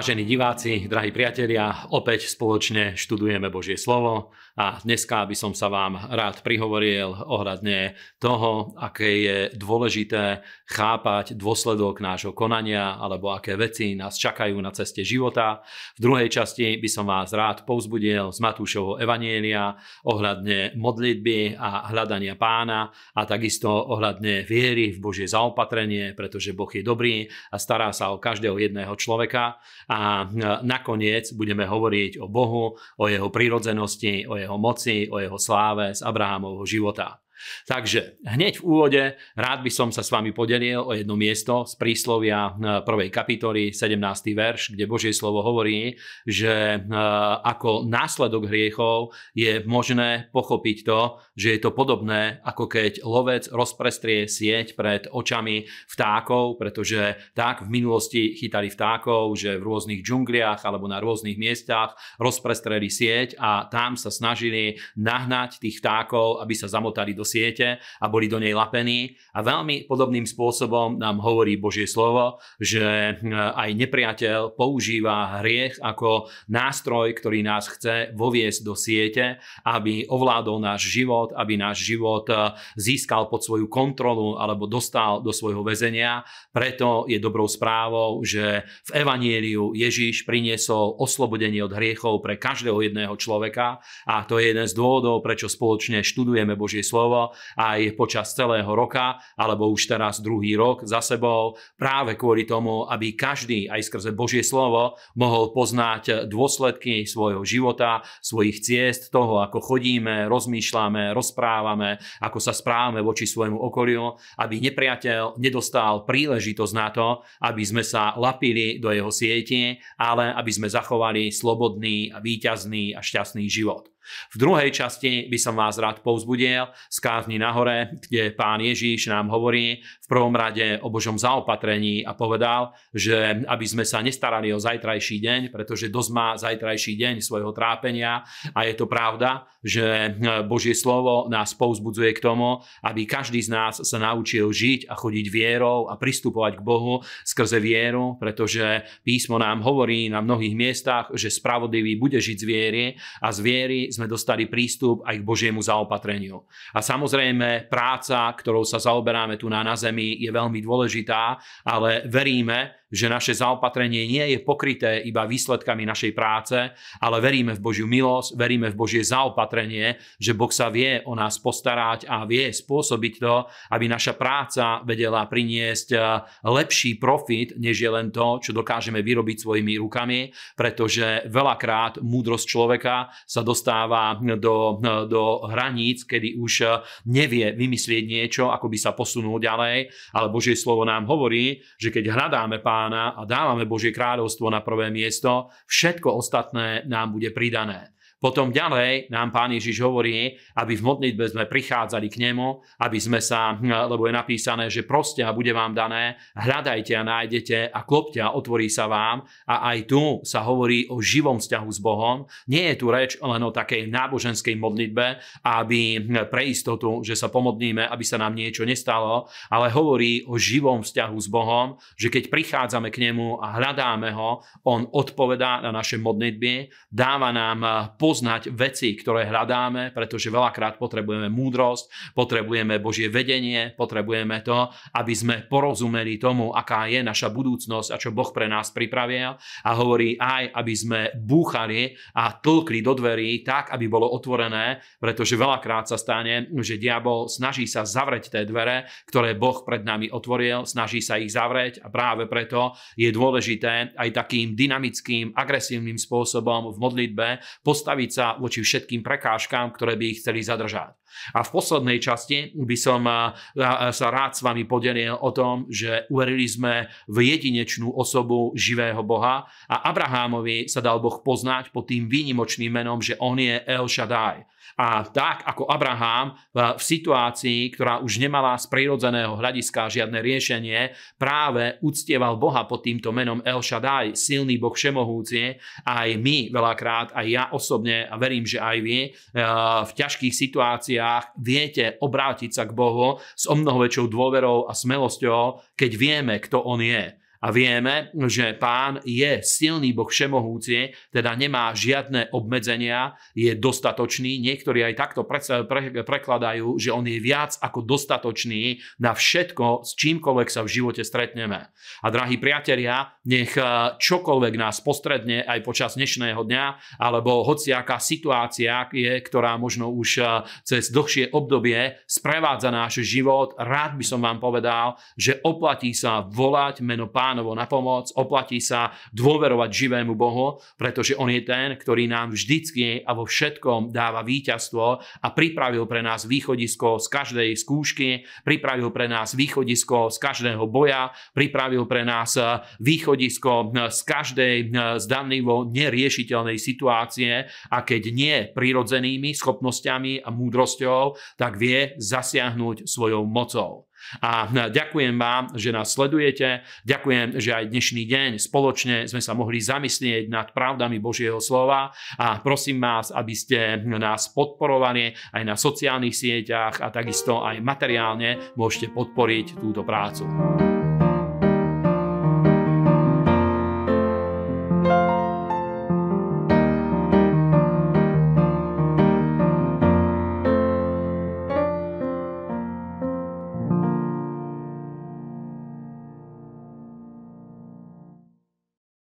Vážení diváci, drahí priatelia, opäť spoločne študujeme Božie slovo a dneska by som sa vám rád prihovoril ohľadne toho, aké je dôležité chápať dôsledok nášho konania alebo aké veci nás čakajú na ceste života. V druhej časti by som vás rád povzbudil z Matúšovho Evanielia ohľadne modlitby a hľadania pána a takisto ohľadne viery v Božie zaopatrenie, pretože Boh je dobrý a stará sa o každého jedného človeka a nakoniec budeme hovoriť o Bohu, o jeho prírodzenosti, o jeho moci, o jeho sláve z Abrahámovho života. Takže hneď v úvode rád by som sa s vami podelil o jedno miesto z príslovia eh, prvej kapitoly, 17. verš, kde Božie slovo hovorí, že eh, ako následok hriechov je možné pochopiť to, že je to podobné, ako keď lovec rozprestrie sieť pred očami vtákov, pretože tak v minulosti chytali vtákov, že v rôznych džungliach alebo na rôznych miestach rozprestreli sieť a tam sa snažili nahnať tých vtákov, aby sa zamotali do siete a boli do nej lapení. A veľmi podobným spôsobom nám hovorí Božie slovo, že hm, aj nepriateľ používa hriech ako nástroj, ktorý nás chce voviesť do siete, aby ovládol náš život, aby náš život hm, získal pod svoju kontrolu alebo dostal do svojho väzenia. Preto je dobrou správou, že v Evanieliu Ježíš priniesol oslobodenie od hriechov pre každého jedného človeka a to je jeden z dôvodov, prečo spoločne študujeme Božie slovo aj počas celého roka, alebo už teraz druhý rok za sebou, práve kvôli tomu, aby každý aj skrze Božie slovo mohol poznať dôsledky svojho života, svojich ciest, toho, ako chodíme, rozmýšľame, rozprávame, ako sa správame voči svojmu okoliu, aby nepriateľ nedostal príležitosť na to, aby sme sa lapili do jeho sieti, ale aby sme zachovali slobodný a víťazný a šťastný život. V druhej časti by som vás rád povzbudil kázni nahore, kde pán Ježíš nám hovorí v prvom rade o Božom zaopatrení a povedal, že aby sme sa nestarali o zajtrajší deň, pretože dosť má zajtrajší deň svojho trápenia a je to pravda, že Božie slovo nás povzbudzuje k tomu, aby každý z nás sa naučil žiť a chodiť vierou a pristupovať k Bohu skrze vieru, pretože písmo nám hovorí na mnohých miestach, že spravodlivý bude žiť z viery a z viery sme dostali prístup aj k Božiemu zaopatreniu. A samozrejme práca, ktorou sa zaoberáme tu na, na zemi, je veľmi dôležitá, ale veríme, že naše zaopatrenie nie je pokryté iba výsledkami našej práce, ale veríme v Božiu milosť, veríme v Božie zaopatrenie, že Boh sa vie o nás postarať a vie spôsobiť to, aby naša práca vedela priniesť eh, lepší profit, než je len to, čo dokážeme vyrobiť svojimi rukami, pretože veľakrát múdrosť človeka sa dostáva do, do hraníc, kedy už eh, nevie vymyslieť niečo, ako by sa posunul ďalej, ale Božie slovo nám hovorí, že keď hľadáme pán pána a dávame Božie kráľovstvo na prvé miesto, všetko ostatné nám bude pridané. Potom ďalej nám pán Ježiš hovorí, aby v modlitbe sme prichádzali k nemu, aby sme sa, lebo je napísané, že proste a bude vám dané, hľadajte a nájdete a klopte a otvorí sa vám. A aj tu sa hovorí o živom vzťahu s Bohom. Nie je tu reč len o takej náboženskej modlitbe, aby pre istotu, že sa pomodlíme, aby sa nám niečo nestalo, ale hovorí o živom vzťahu s Bohom, že keď prichádzame k nemu a hľadáme ho, on odpovedá na naše modlitby, dáva nám po poznať veci, ktoré hľadáme, pretože veľakrát potrebujeme múdrosť, potrebujeme Božie vedenie, potrebujeme to, aby sme porozumeli tomu, aká je naša budúcnosť a čo Boh pre nás pripravil. A hovorí aj, aby sme búchali a tlkli do dverí tak, aby bolo otvorené, pretože veľakrát sa stane, že diabol snaží sa zavrieť tie dvere, ktoré Boh pred nami otvoril, snaží sa ich zavrieť a práve preto je dôležité aj takým dynamickým, agresívnym spôsobom v modlitbe postaviť postaviť sa voči všetkým prekážkám, ktoré by ich chceli zadržať. A v poslednej časti by som sa rád s vami podelil o tom, že uverili sme v jedinečnú osobu živého Boha a Abrahámovi sa dal Boh poznať pod tým výnimočným menom, že on je El Shaddai. A tak ako Abraham v situácii, ktorá už nemala z prírodzeného hľadiska žiadne riešenie, práve uctieval Boha pod týmto menom El Shaddai, silný Boh všemohúci, aj my veľakrát, aj ja osobne a verím, že aj vy v ťažkých situáciách viete obrátiť sa k Bohu s o mnoho väčšou dôverou a smelosťou, keď vieme, kto On je A vieme, že pán je silný Boh všemohúci, teda nemá žiadne obmedzenia, je dostatočný. Niektorí aj takto prekladajú, že on je viac ako dostatočný na všetko, s čímkoľvek sa v živote stretneme. A drahí priatelia, nech eh, čokoľvek nás postredne aj počas dnešného dňa, alebo hociaká situácia je, ktorá možno už eh, cez dlhšie obdobie sprevádza náš život, rád by som vám povedal, že oplatí sa volať meno pána pánovo na pomoc, oplatí sa dôverovať živému Bohu, pretože On je ten, ktorý nám vždycky a vo všetkom dáva víťazstvo a pripravil pre nás východisko z každej skúšky, pripravil pre nás východisko z každého boja, pripravil pre nás východisko z každej zdanlivo neriešiteľnej situácie a keď nie prirodzenými schopnosťami a múdrosťou, tak vie zasiahnuť svojou mocou. A ďakujem vám, že nás sledujete. Ďakujem, že aj dnešný deň spoločne sme sa mohli zamyslieť nad pravdami Božieho slova a prosím vás, aby ste nás podporovali aj na sociálnych sieťach a takisto aj materiálne môžete podporiť túto prácu.